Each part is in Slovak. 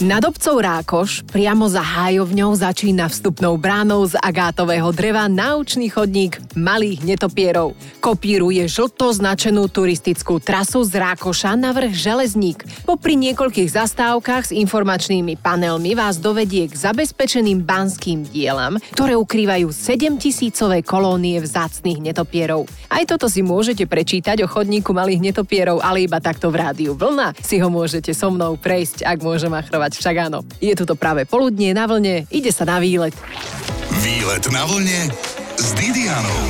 Nad obcov Rákoš, priamo za hájovňou začína vstupnou bránou z agátového dreva naučný chodník malých netopierov. Kopíruje žlto značenú turistickú trasu z Rákoša na vrch Železník. Popri niekoľkých zastávkach s informačnými panelmi vás dovedie k zabezpečeným banským dielam, ktoré ukrývajú 7 tisícové kolónie vzácných netopierov. Aj toto si môžete prečítať o chodníku malých netopierov, ale iba takto v rádiu Vlna si ho môžete so mnou prejsť, ak môžem machrovať počúvať, však áno. Je tu to práve poludnie na vlne, ide sa na výlet. Výlet na vlne s Didianou.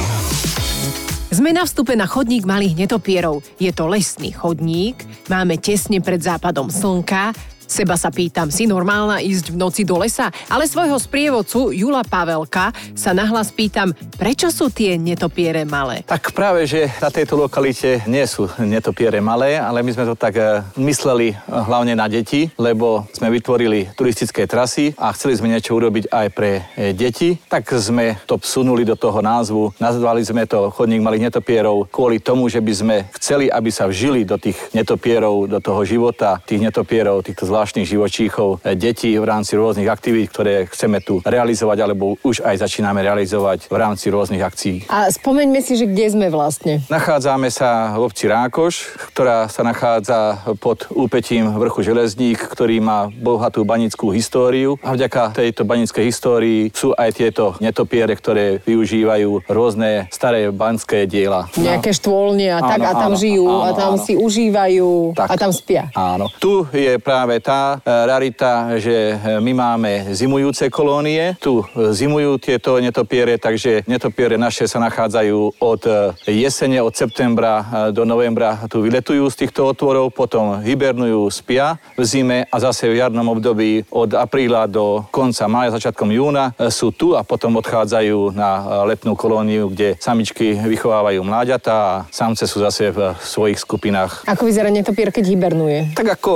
Sme na vstupe na chodník malých netopierov. Je to lesný chodník, máme tesne pred západom slnka, Seba sa pýtam, si normálna ísť v noci do lesa? Ale svojho sprievodcu Jula Pavelka sa nahlas pýtam, prečo sú tie netopiere malé? Tak práve, že na tejto lokalite nie sú netopiere malé, ale my sme to tak e, mysleli e, hlavne na deti, lebo sme vytvorili turistické trasy a chceli sme niečo urobiť aj pre e, deti. Tak sme to vsunuli do toho názvu. Nazvali sme to chodník malých netopierov kvôli tomu, že by sme chceli, aby sa vžili do tých netopierov, do toho života tých netopierov, týchto zvláštnych zvláštnych živočíchov, e, detí v rámci rôznych aktivít, ktoré chceme tu realizovať, alebo už aj začíname realizovať v rámci rôznych akcií. A spomeňme si, že kde sme vlastne? Nachádzame sa v obci Rákoš, ktorá sa nachádza pod úpetím vrchu Železník, ktorý má bohatú banickú históriu a vďaka tejto banickej histórii sú aj tieto netopiere, ktoré využívajú rôzne staré banské diela. Nejaké štôlne a tak áno, a tam áno, žijú áno, a tam áno. si užívajú tak. a tam spia. Áno. Tu je práve tá e, rarita, že e, my máme zimujúce kolónie. Tu e, zimujú tieto netopiere, takže netopiere naše sa nachádzajú od jesene, od septembra do novembra. Tu vyletujú z týchto otvorov, potom hibernujú, spia v zime a zase v jarnom období od apríla do konca mája, začiatkom júna sú tu a potom odchádzajú na letnú kolóniu, kde samičky vychovávajú mláďata a samce sú zase v svojich skupinách. Ako vyzerá netopier, keď hibernuje? Tak ako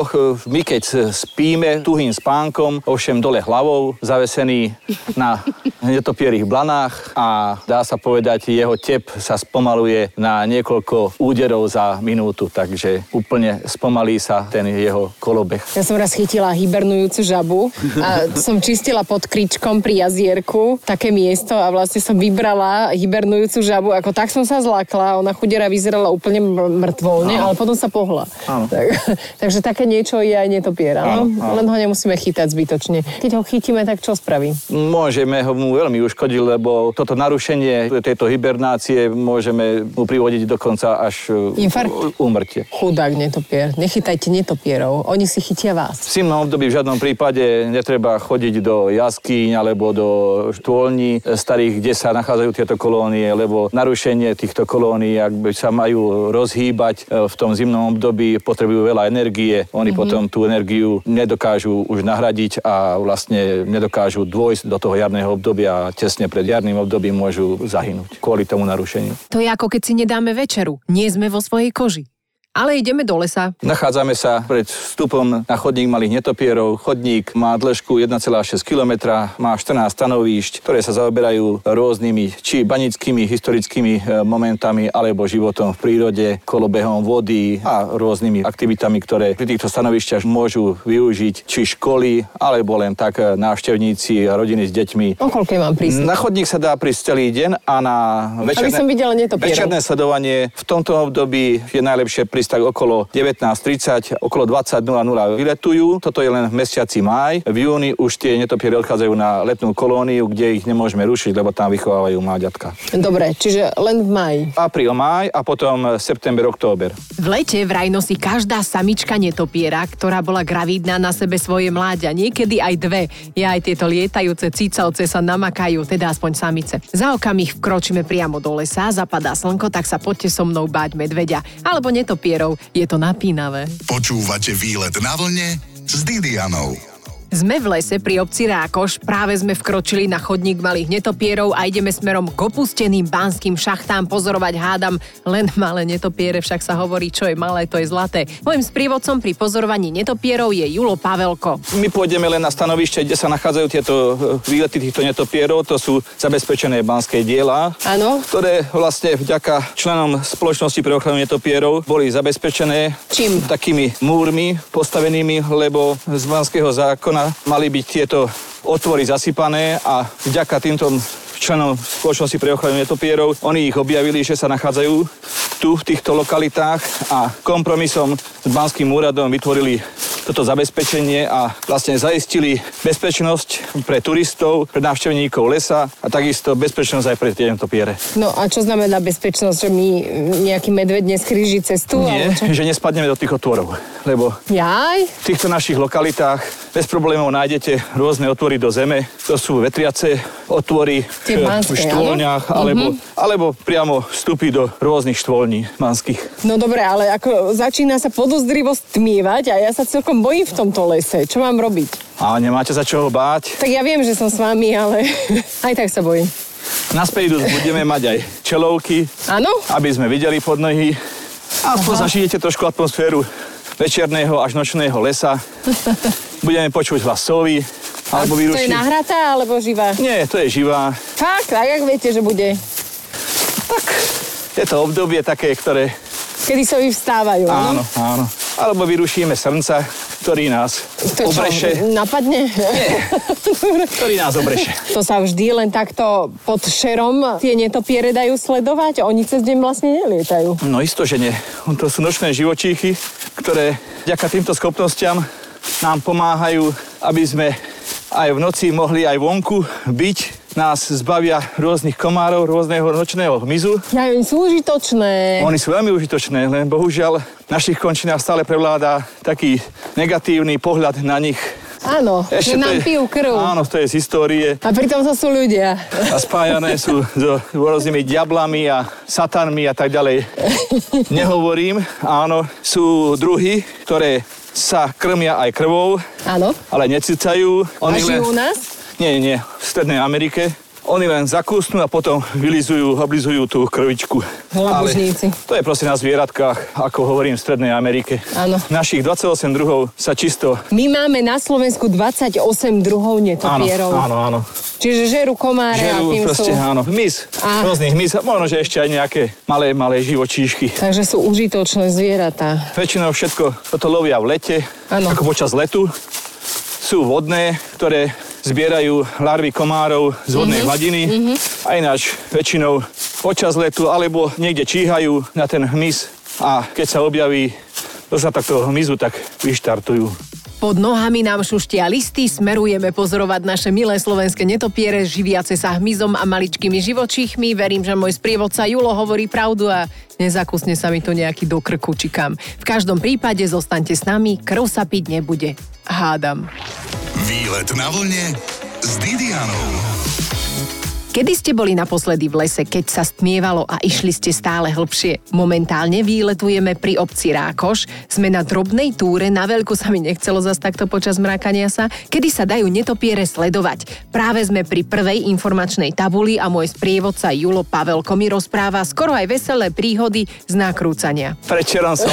my, keď spíme tuhým spánkom, ovšem dole hlavou, zavesený na netopierých blanách a dá sa povedať, jeho tep sa spomaluje na niekoľko úderov za minútu, takže úplne spomalí sa ten jeho kolobeh. Ja som raz chytila hibernujúcu žabu a som čistila pod kričkom pri jazierku také miesto a vlastne som vybrala hibernujúcu žabu, ako tak som sa zlákla, ona chudera vyzerala úplne mŕtvolne, ale potom sa pohla. Tak, takže také niečo je aj netopier papier, áno? áno. Len ho nemusíme chytať zbytočne. Keď ho chytíme, tak čo spraví? Môžeme ho mu veľmi uškodiť, lebo toto narušenie tejto hibernácie môžeme mu privodiť dokonca až e, Infarkt? úmrtie. Chudák netopier. Nechytajte netopierov. Oni si chytia vás. V zimnom období v žiadnom prípade netreba chodiť do jaskýň alebo do štôlní starých, kde sa nachádzajú tieto kolónie, lebo narušenie týchto kolónií, ak sa majú rozhýbať e, v tom zimnom období, potrebujú veľa energie. Oni mm-hmm. potom tú energiu energiu nedokážu už nahradiť a vlastne nedokážu dôjsť do toho jarného obdobia a tesne pred jarným obdobím môžu zahynúť kvôli tomu narušeniu. To je ako keď si nedáme večeru. Nie sme vo svojej koži. Ale ideme do lesa. Nachádzame sa pred vstupom na chodník malých netopierov. Chodník má dĺžku 1,6 km, má 14 stanovíšť, ktoré sa zaoberajú rôznymi či banickými historickými e, momentami alebo životom v prírode, kolobehom vody a rôznymi aktivitami, ktoré pri týchto stanovišťach môžu využiť či školy alebo len tak e, návštevníci a rodiny s deťmi. O koľko mám prísť? Na chodník sa dá prísť celý deň a na večerné, som videla večerné sledovanie v tomto období je najlepšie prísť prísť tak okolo 19.30, okolo 20.00 vyletujú. Toto je len v mesiaci máj. V júni už tie netopiery odchádzajú na letnú kolóniu, kde ich nemôžeme rušiť, lebo tam vychovávajú mláďatka. Dobre, čiže len v máji. Apríl, máj a potom september, október. V lete vraj nosí každá samička netopiera, ktorá bola gravidná na sebe svoje mláďa. Niekedy aj dve. Ja aj tieto lietajúce cicavce sa namakajú, teda aspoň samice. Za okamih vkročíme priamo do lesa, zapadá slnko, tak sa poďte so mnou báť medveďa. Alebo netopier papierov. Je to napínavé. Počúvate výlet na vlne s Didianou. Sme v lese pri obci Rákoš, práve sme vkročili na chodník malých netopierov a ideme smerom k opusteným banským šachtám pozorovať hádam len malé netopiere, však sa hovorí, čo je malé, to je zlaté. Mojím sprievodcom pri pozorovaní netopierov je Julo Pavelko. My pôjdeme len na stanovište, kde sa nachádzajú tieto e, výlety týchto netopierov, to sú zabezpečené banské diela, Áno. ktoré vlastne vďaka členom spoločnosti pre ochranu netopierov boli zabezpečené Čím? takými múrmi postavenými, lebo z banského zákona mali byť tieto otvory zasypané a vďaka týmto členom spoločnosti pre ochranu netopierov, oni ich objavili, že sa nachádzajú tu v týchto lokalitách a kompromisom s Banským úradom vytvorili toto zabezpečenie a vlastne zaistili bezpečnosť pre turistov, pre návštevníkov lesa a takisto bezpečnosť aj pre tie netopiere. No a čo znamená bezpečnosť, že mi nejaký medveď neskríži cestu? Nie, že nespadneme do tých otvorov, lebo Jaj? v týchto našich lokalitách bez problémov nájdete rôzne otvory do zeme. To sú vetriace otvory Tie eh, banské, v štôlniach, alebo, Mhm. alebo priamo vstupy do rôznych štôlní manských. No dobre, ale ako začína sa podozrivo stmievať a ja sa celkom bojím v tomto lese. Čo mám robiť? A nemáte sa čoho báť. Tak ja viem, že som s vami, ale aj tak sa bojím. Na spejdu budeme mať aj čelovky, Áno? aby sme videli pod nohy. A aspoň zažijete trošku atmosféru večerného až nočného lesa. Budeme počuť hlas sovy, alebo To je nahratá alebo živá? Nie, to je živá. Fakt? A jak viete, že bude? Je to obdobie také, ktoré... Kedy sa vstávajú, Áno, áno. Alebo vyrušíme srnca, ktorý nás To čo, obreše. napadne? Ktorý nás obreše. To sa vždy len takto pod šerom tie netopiere dajú sledovať? Oni cez deň vlastne nelietajú. No isto, že nie. To sú nočné živočíchy, ktoré vďaka týmto schopnostiam nám pomáhajú, aby sme aj v noci mohli aj vonku byť. Nás zbavia rôznych komárov, rôzneho nočného hmyzu. Ja, oni sú užitočné. Oni sú veľmi užitočné, len bohužiaľ v našich končinách stále prevláda taký negatívny pohľad na nich. Áno, že to nám je- pijú krv. Áno, to je z histórie. A pritom to sú ľudia. a spájané sú so rôznymi diablami a satanmi a tak ďalej. Nehovorím, áno, sú druhy, ktoré sa krmia aj krvou, Áno. ale necicajú. A žijú u nás? Nie, nie, v Strednej Amerike. Oni len zakúsnú a potom vylizujú, oblizujú tú krvičku. Labužníci. Ale to je proste na zvieratkách, ako hovorím, v Strednej Amerike. Áno. Našich 28 druhov sa čisto... My máme na Slovensku 28 druhov Áno, netopierov. áno, áno. Čiže žerú komáre a Žerú tým proste, sú... áno, hmyz, A- rôznych a možno, že ešte aj nejaké malé, malé živočíšky. Takže sú užitočné zvieratá. Väčšinou všetko toto lovia v lete, Áno. ako počas letu. Sú vodné, ktoré zbierajú larvy komárov z vodnej Mhm. hladiny. A ináč väčšinou počas letu alebo niekde číhajú na ten hmyz a keď sa objaví dostatok toho hmyzu, tak vyštartujú. Pod nohami nám šuštia listy, smerujeme pozorovať naše milé slovenské netopiere, živiace sa hmyzom a maličkými živočíchmi. Verím, že môj sprievodca Julo hovorí pravdu a nezakusne sa mi to nejaký do krku či. V každom prípade zostaňte s nami, krv sa piť nebude. Hádam. Výlet na vlne s Didianou. Kedy ste boli naposledy v lese, keď sa stmievalo a išli ste stále hlbšie? Momentálne výletujeme pri obci Rákoš. Sme na drobnej túre, na veľku sa mi nechcelo zas takto počas mrákania sa, kedy sa dajú netopiere sledovať. Práve sme pri prvej informačnej tabuli a môj sprievodca Julo Pavelko mi rozpráva skoro aj veselé príhody z nakrúcania. Predčerom som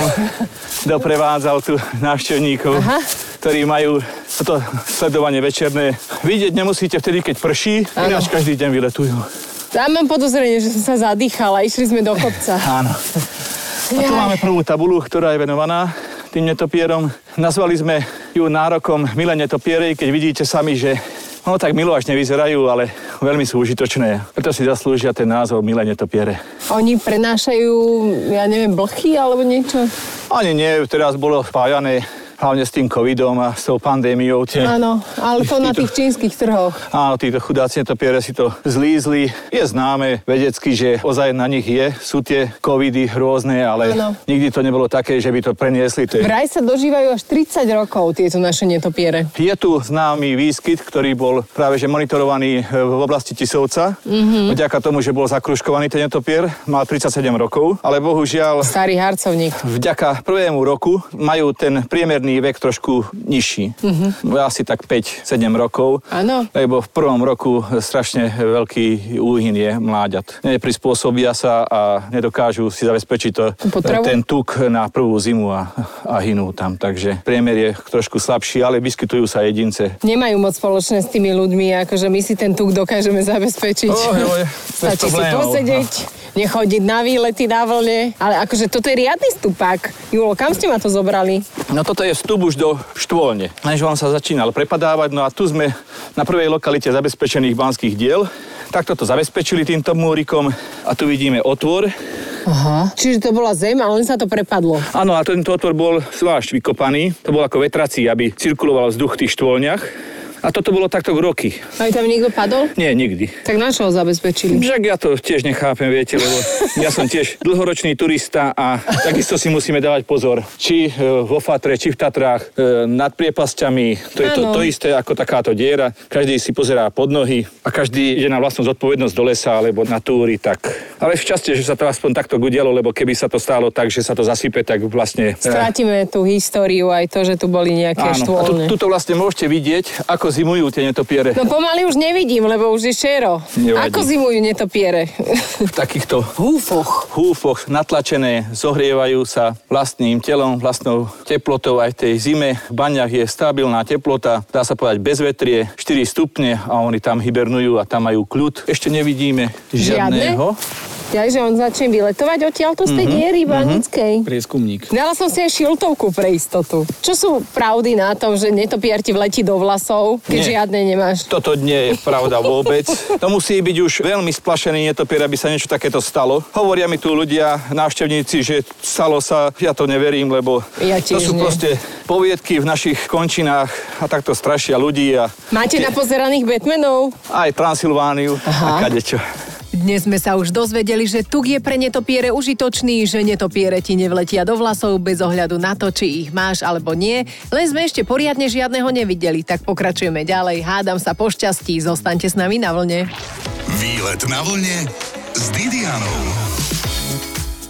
doprevádzal tu návštevníkov, Aha. Ktorí majú toto sledovanie večerné. Vidieť nemusíte vtedy, keď prší, ináč každý deň vyletujú. Ja mám podozrenie, že som sa zadýchala. Išli sme do kopca. Áno. A tu máme prvú tabulu, ktorá je venovaná tým netopierom. Nazvali sme ju nárokom Milé netopierej, keď vidíte sami, že ono tak milo až nevyzerajú, ale veľmi sú užitočné. Preto si zaslúžia ten názov Milé netopiere. Oni prenášajú, ja neviem, blchy alebo niečo? Ani nie, teraz bolo spájané hlavne s tým covidom a s tou pandémiou. Tie, Áno, ale to na tých čínskych trhoch. Áno, títo chudáci netopiere si to zlízli. Je známe vedecky, že ozaj na nich je. Sú tie covidy rôzne, ale Áno. nikdy to nebolo také, že by to preniesli. To je Vraj sa dožívajú až 30 rokov tieto naše netopiere. Je tu známy výskyt, ktorý bol práve že monitorovaný e, v oblasti Tisovca. Mm-hmm. Vďaka tomu, že bol zakruškovaný ten netopier, má 37 rokov, ale bohužiaľ Starý harcovník. vďaka prvému roku majú ten priemerný priemerný vek trošku nižší. Uh-huh. Asi tak 5-7 rokov. Áno. Lebo v prvom roku strašne veľký úhyn je mláďat. Neprispôsobia sa a nedokážu si zabezpečiť to, Potravu? ten tuk na prvú zimu a, a hynú tam. Takže priemer je trošku slabší, ale vyskytujú sa jedince. Nemajú moc spoločné s tými ľuďmi, akože my si ten tuk dokážeme zabezpečiť. Oh, jo, Stačí si posedieť, nechodiť na výlety na vlne. Ale akože toto je riadny stupák. Julo, kam ste ma to zobrali? No toto je vstup už do štôlne. Lenže on sa začínal prepadávať, no a tu sme na prvej lokalite zabezpečených banských diel. Takto to zabezpečili týmto múrikom a tu vidíme otvor. Aha. Čiže to bola zem a len sa to prepadlo. Áno, a tento otvor bol zvlášť vykopaný. To bol ako vetrací, aby cirkuloval vzduch v tých štôlniach. A toto bolo takto roky. Aj tam niekto padol? Nie, nikdy. Tak na čo ho zabezpečili? Však ja to tiež nechápem, viete, lebo ja som tiež dlhoročný turista a takisto si musíme dávať pozor. Či e, vo Fatre, či v Tatrách, e, nad priepasťami. To je to, to isté ako takáto diera. Každý si pozerá pod nohy a každý ide na vlastnú zodpovednosť do lesa alebo na túry. Tak. Ale šťastie, že sa to aspoň takto udialo, lebo keby sa to stalo tak, že sa to zasype, tak vlastne... e, Strátime tú históriu aj to, že tu boli nejaké Áno, a tu, tuto vlastne môžete vidieť, ako zimujú tie netopiere. No pomaly už nevidím, lebo už je šero. Nevadí. Ako zimujú netopiere? V takýchto Húfoch. húfoch natlačené, zohrievajú sa vlastným telom, vlastnou teplotou aj v tej zime. V baňach je stabilná teplota, dá sa povedať bezvetrie, 4 stupne a oni tam hibernujú a tam majú kľud. Ešte nevidíme žiadného. Ja, že on začne vyletovať odtiaľto z tej Mhm, diery banickej. Prieskumník. Dala som si aj šiltovku pre istotu. Čo sú pravdy na tom, že netopiar ti vletí do vlasov, keď Nie. žiadne nemáš? Toto nie je pravda vôbec. To musí byť už veľmi splašený netopier, aby sa niečo takéto stalo. Hovoria mi tu ľudia, návštevníci, že stalo sa, ja to neverím, lebo Ja to sú nie. proste poviedky v našich končinách a takto strašia ľudí a Máte napozeraných Batmanov? aj Transylvániu Aha. a kadečo. Dnes sme sa už dozvedeli, že tuk je pre netopiere užitočný, že netopiere ti nevletia do vlasov bez ohľadu na to, či ich máš alebo nie. Len sme ešte poriadne žiadneho nevideli, tak pokračujeme ďalej. Hádam sa po šťastí, zostaňte s nami na vlne. Výlet na vlne s Didianou.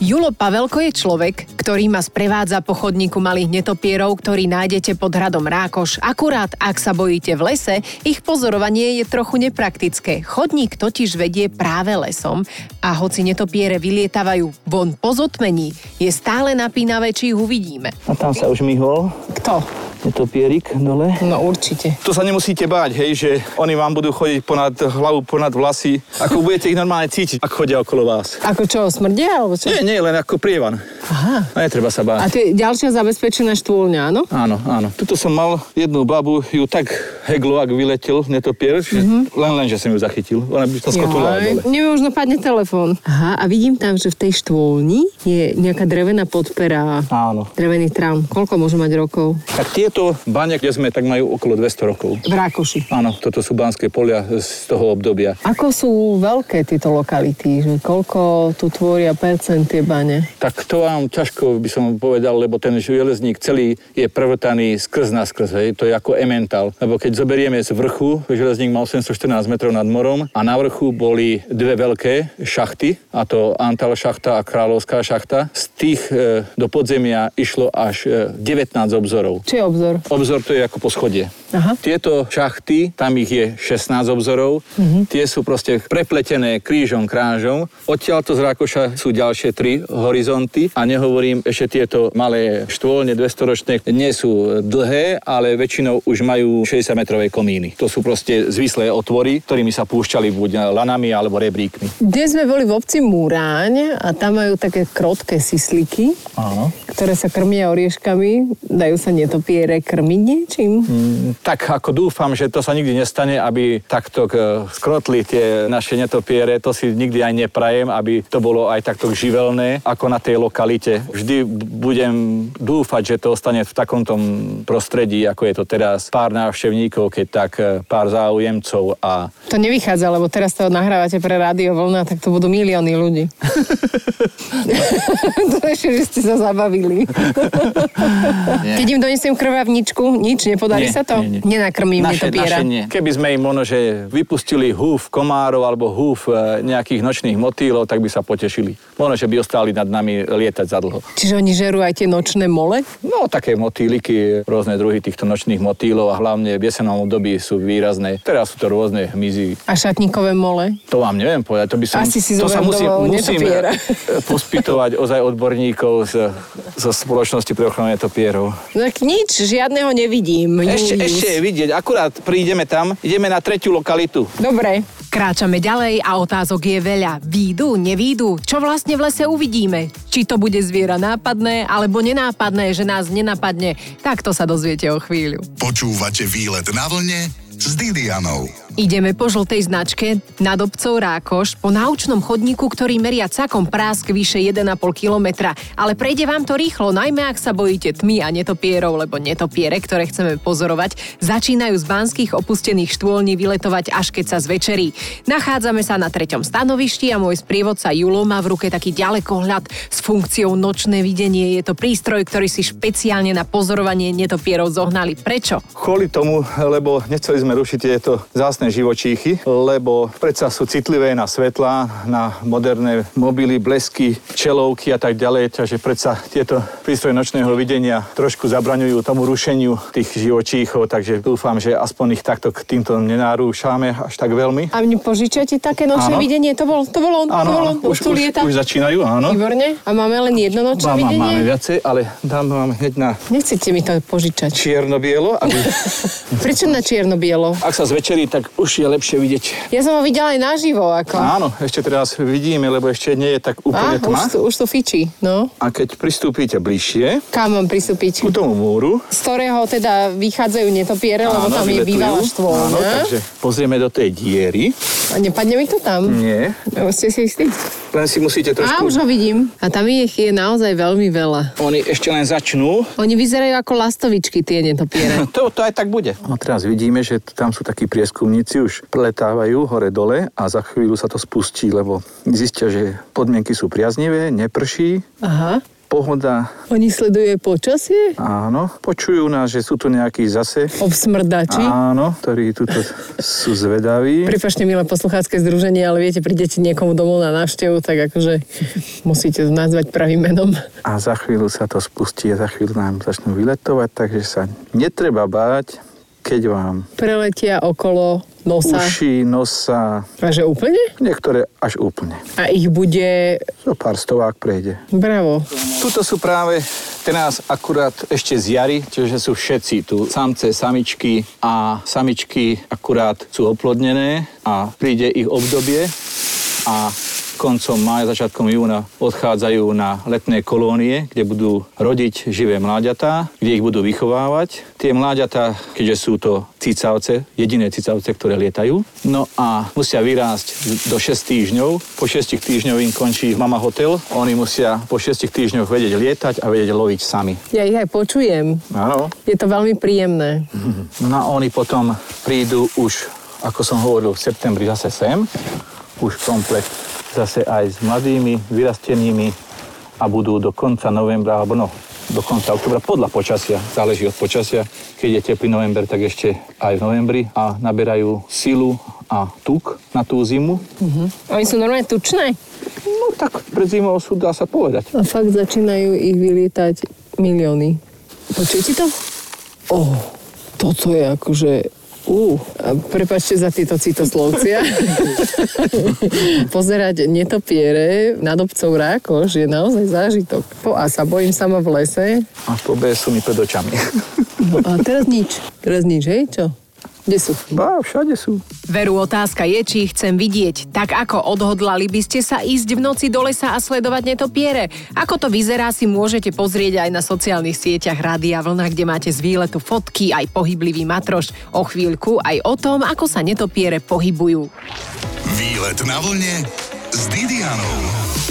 Julo Pavelko je človek, ktorý ma sprevádza po chodníku malých netopierov, ktorý nájdete pod hradom Rákoš. Akurát, ak sa bojíte v lese, ich pozorovanie je trochu nepraktické. Chodník totiž vedie práve lesom a hoci netopiere vylietavajú von po zotmení, je stále napínavé, či ich uvidíme. A tam sa už myhol Kto? Netopierik dole. No určite. To sa nemusíte báť, hej, že oni vám budú chodiť ponad hlavu, ponad vlasy. Ako budete ich normálne cítiť, ak chodia okolo vás. Ako čo, smrdia alebo čo? Nie, nie, len ako prievan. Aha. A netreba sa A báť. to je ďalšia zabezpečená štôlňa, áno? Áno, áno. Tuto som mal jednu babu, ju tak heglo, ak vyletel netopier, že len len, že som ju zachytil. Ona by to skotula dole. Neviem, možno padne telefón. Aha, a vidím tam, že v tej štôlni je nejaká drevená podpera. Áno. Drevený trám. Koľko môže mať rokov? Tak tieto bane, kde sme, tak majú okolo 200 rokov. V Rákoši. Áno, toto sú banské polia z toho obdobia. Ako sú veľké tieto lokality? Že koľko tu tvoria percent tie bane? Tak to vám ťažko by som povedal, lebo ten železník celý je prvrtaný skrz na skrz, hej. to je ako ementál. Lebo keď zoberieme z vrchu, železník má 814 metrov nad morom a na vrchu boli dve veľké šachty, a to Antal šachta a Kráľovská šachta. Z tých e, do podzemia išlo až e, 19 obzorov. Čo je obzor? Obzor to je ako poschodie. Aha. Tieto šachty, tam ich je 16 obzorov, tie sú proste prepletené krížom, krážom. Odtiaľto z Rákoša sú ďalšie tri horizonty a nehovorím, ešte tieto malé štôlne 200-ročné nie sú dlhé, ale väčšinou už majú 60-metrové komíny. To sú proste zvislé otvory, ktorými sa púšťali buď lanami alebo rebríkmi. Dnes sme boli v obci Múráň a tam majú také krotké sisliky, Áno. ktoré sa krmia orieškami. Dajú sa netopiere krmiť niečím? Tak ako dúfam, že to sa nikdy nestane, aby takto k- skrotli tie naše netopiere, to si nikdy aj neprajem, aby to bolo aj takto živelné, ako na tej lokalite. Vždy budem dúfať, že to ostane v takomto prostredí, ako je to teraz. Pár návštevníkov, keď tak e, pár záujemcov a To nevychádza, lebo teraz to nahrávate pre Rádio Vlna, tak to budú milióny ľudí. to ešte, že ste sa zabavili. Keď im donesiem krvavničku, nič, nepodarí Nie, sa to? nie, nie. Nenakrmím naše, netopiera. naše nie. Keby sme im možno, že vypustili húf komárov alebo húf e, nejakých nočných motýlov, tak by sa potešili. Možno, že by ostali nad nami lietať za dlho. Čiže oni žerú aj tie nočné mole? No, také motýliky, rôzne druhy týchto nočných motýlov a hlavne v jesenom období sú výrazné. Teraz sú to rôzne hmyzy. A šatníkové mole? To vám neviem povedať, to by som... Asi si to sa musím, musím netopiera. pospytovať ozaj odborníkov z, zo spoločnosti pre ochranu netopierov. No tak nič, žiadneho nevidím. Ešte, Nic. ešte je vidieť, akurát prídeme tam, ideme na tretiu lokalitu. Dobre. Kráčame ďalej a otázok je veľa. Výjdu, nevídu? Čo vlastne v lese uvidíme? Či to bude zviera nápadné alebo nenápadné, že nás nenapadne? Tak to sa dozviete o chvíľu. Počúvate výlet na vlne s Didianou. Ideme po žltej značke nad obcov Rákoš po naučnom chodníku, ktorý meria cakom prásk vyše 1,5 kilometra. Ale prejde vám to rýchlo, najmä ak sa bojíte tmy a netopierov, lebo netopiere, ktoré chceme pozorovať, začínajú z banských opustených štôlní vyletovať až keď sa zvečerí. Nachádzame sa na treťom stanovišti a môj sprievodca Julo má v ruke taký ďalekohľad s funkciou nočné videnie. Je to prístroj, ktorý si špeciálne na pozorovanie netopierov zohnali. Prečo? Kvôli tomu, lebo nechceli sme rušiť tieto zásne živočíchy, lebo predsa sú citlivé na svetla, na moderné mobily, blesky, čelovky a tak ďalej, takže predsa tieto prístroje nočného videnia trošku zabraňujú tomu rušeniu tých živočíchov, takže dúfam, že aspoň ich takto k týmto nenarúšame až tak veľmi. A mne požičate také nočné Áno. videnie? To bol, to bol on, to bol on, už, tu už, lieta. už začínajú, áno. Výborne. A máme len jedno nočné má, videnie? máme viacej, ale dám vám hneď na Nechcete mi to požičať. čierno-bielo, aby, Prečo na čierno-bielo? ak sa zvečerí, tak už je lepšie vidieť. Ja som ho videla aj naživo. Ako. Áno, ešte teraz vidíme, lebo ešte nie je tak úplne tma. už, to, už to fičí. No. A keď pristúpite bližšie Kam mám pristúpiť? ku tomu múru, Z ktorého teda vychádzajú netopiere, lebo tam je bývalá Áno, štvôľa. takže pozrieme do tej diery. A nepadne mi to tam? Nie, No, ste si istí? Len si musíte Á, trošku... už ho vidím. A tam ich je naozaj veľmi veľa. Oni ešte len začnú. Oni vyzerajú ako lastovičky, tie netopiere. To, to aj tak bude. No teraz vidíme, že tam sú takí prieskumníci, už preletávajú hore-dole a za chvíľu sa to spustí, lebo zistia, že podmienky sú priaznivé, neprší, Aha. Pohoda, Oni sledujú počasie? áno, počujú nás, že sú tu nejakí zase, Obsmrdači? áno, ktorí tuto sú zvedaví. Prepačte, milé posluchácké združenie, ale viete, prídete niekomu domov na návštevu, tak akože musíte to nazvať pravým menom. A za chvíľu sa to spustí a za chvíľu nám začnú vyletovať, takže sa netreba báť, keď vám Preletia okolo nosa. uši, nosa, A že úplne? niektoré až úplne. A ich bude... So pár stovák prejde. Bravo. Tuto sú práve teraz akurát ešte z jary, čiže sú všetci tu. Samce, samičky a samičky akurát sú oplodnené a príde ich obdobie a koncom mája, začiatkom júna odchádzajú na letné kolónie, kde budú rodiť živé mláďatá, kde ich budú vychovávať. Tie mláďatá, keďže sú to cicavce, jediné cicavce, ktoré lietajú, no a musia vyrásť do 6 týždňov. Po 6 týždňov im končí mama hotel. Oni musia po 6 týždňoch vedieť lietať a vedieť loviť sami. Ja ich aj počujem. Áno. Je to veľmi príjemné. No a oni potom prídu už, ako som hovoril, v septembri zase sem, už komplet zase aj s mladými, vyrastenými a budú do konca novembra, alebo no, do konca oktobra, podľa počasia, záleží od počasia. Keď je teplý november, tak ešte aj v novembri a naberajú silu a tuk na tú zimu. Oni sú normálne tučné. No tak pred zimou sú, dá sa povedať. A fakt začínajú ich vylietať milióny. Počujete to? Oh, toto je akože... Uh, a prepačte za tieto citoslovcia. Pozerať netopiere nad obcov Rákoš je naozaj zážitok. Po, a sa bojím sama v lese. A pobe sú mi pred očami. No a teraz nič. Teraz nič, hej? Čo? Kde sú? Bá, všade sú. Veru, otázka je, či ich chcem vidieť. Tak ako odhodlali by ste sa ísť v noci do lesa a sledovať netopiere? Ako to vyzerá, si môžete pozrieť aj na sociálnych sieťach Rádia Vlna, kde máte z výletu fotky, aj pohyblivý matroš. O chvíľku aj o tom, ako sa netopiere pohybujú. Výlet na vlne s Didianou.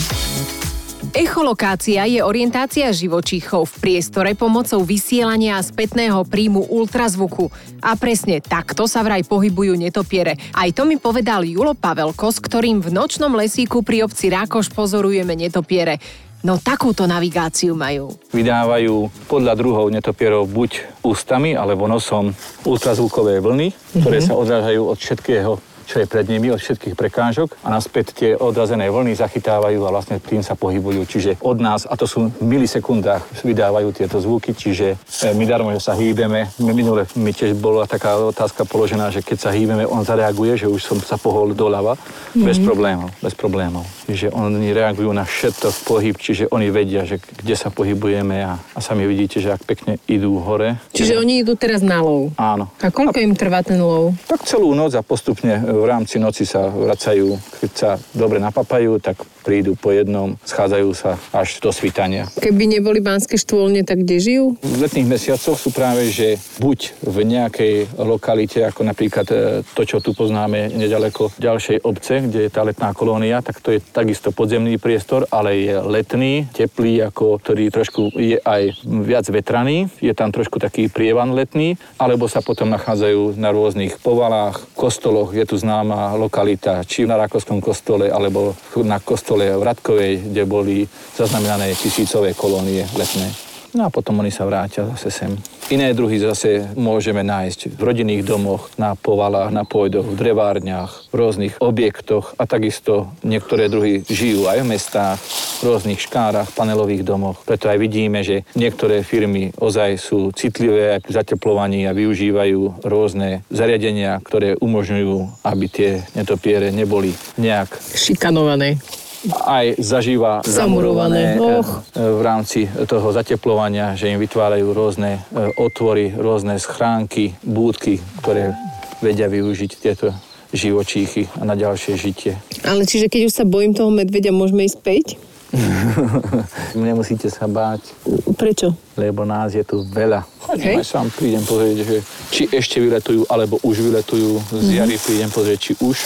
Echolokácia je orientácia živočíchov v priestore pomocou vysielania a spätného príjmu ultrazvuku. A presne takto sa vraj pohybujú netopiere. Aj to mi povedal Julo Pavelko, s ktorým v nočnom lesíku pri obci Rákoš pozorujeme netopiere. No takúto navigáciu majú. vydávajú podľa druhov netopierov buď ústami alebo nosom ultrazvukové vlny, ktoré sa odrážajú od všetkého, čo je pred nimi, od všetkých prekážok a naspäť tie odrazené vlny zachytávajú a vlastne tým sa pohybujú. Čiže od nás, a to sú v milisekundách, vydávajú tieto zvuky, čiže e, my darmo, že sa hýbeme. Minule mi tiež bola taká otázka položená, že keď sa hýbeme, on zareaguje, že už som sa pohol doľava, mm-hmm. bez problémov, bez problémov. Čiže oni reagujú na všetko pohyb, čiže oni vedia, že kde sa pohybujeme a, a sami vidíte, že ak pekne idú hore. Čiže oni idú teraz na lov? Áno. A koľko im trvá ten lov? Tak celú noc a postupne v rámci noci sa vracajú, keď sa dobre napapajú, tak prídu po jednom, schádzajú sa až do svítania. Keby neboli banské štôlne, tak kde žijú? V letných mesiacoch sú práve, že buď v nejakej lokalite, ako napríklad e, to, čo tu poznáme nedaleko ďalšej obce, kde je tá letná kolónia, tak to je takisto podzemný priestor, ale je letný, teplý, ako, ktorý trošku je aj viac vetraný, je tam trošku taký prievan letný, alebo sa potom nachádzajú na rôznych povalách, kostoloch, je tu známa lokalita, či na Rakovskom kostole, alebo na kostole kostole v Radkovej, kde boli zaznamenané tisícové kolónie letné. No a potom oni sa vrátia zase sem. Iné druhy zase môžeme nájsť v rodinných domoch, na povalách, na pôjdoch, v drevárniach, v rôznych objektoch a takisto niektoré druhy žijú aj v mestách, v rôznych škárach, panelových domoch. Preto aj vidíme, že niektoré firmy ozaj sú citlivé aj pri zateplovaní a využívajú rôzne zariadenia, ktoré umožňujú, aby tie netopiere neboli nejak šikanované aj zažíva zamurované eh, v rámci toho zateplovania, že im vytvárajú rôzne eh, otvory, rôzne schránky, búdky, ktoré vedia využiť tieto živočíchy a na ďalšie žitie. Ale čiže keď už sa bojím toho medvedia, môžeme ísť späť? Nemusíte sa báť. Prečo? Lebo nás je tu veľa. Chodím aj sám, prídem pozrieť, že či ešte vyletujú, alebo už vyletujú. Z jary mm-hmm. prídem pozrieť, či už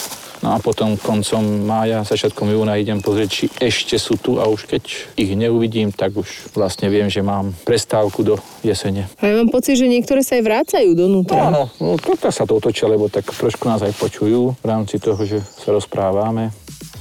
No a potom koncom mája, začiatkom júna idem pozrieť, či ešte sú tu a už keď ich neuvidím, tak už vlastne viem, že mám prestávku do jesene. A ja mám pocit, že niektoré sa aj vrácajú donútra. Áno, no, sa to otočia, lebo tak trošku nás aj počujú v rámci toho, že sa rozprávame.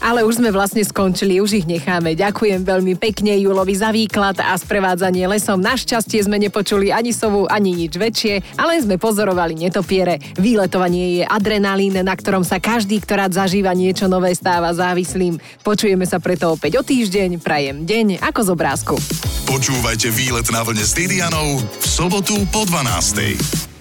Ale už sme vlastne skončili, už ich necháme. Ďakujem veľmi pekne Julovi za výklad a sprevádzanie lesom. Našťastie sme nepočuli ani sovu, ani nič väčšie, ale sme pozorovali netopiere. Výletovanie je adrenalín, na ktorom sa každý, ktorá zažíva niečo nové, stáva závislým. Počujeme sa preto opäť o týždeň. Prajem deň ako z obrázku. Počúvajte výlet na vlne s Didianou v sobotu po 12.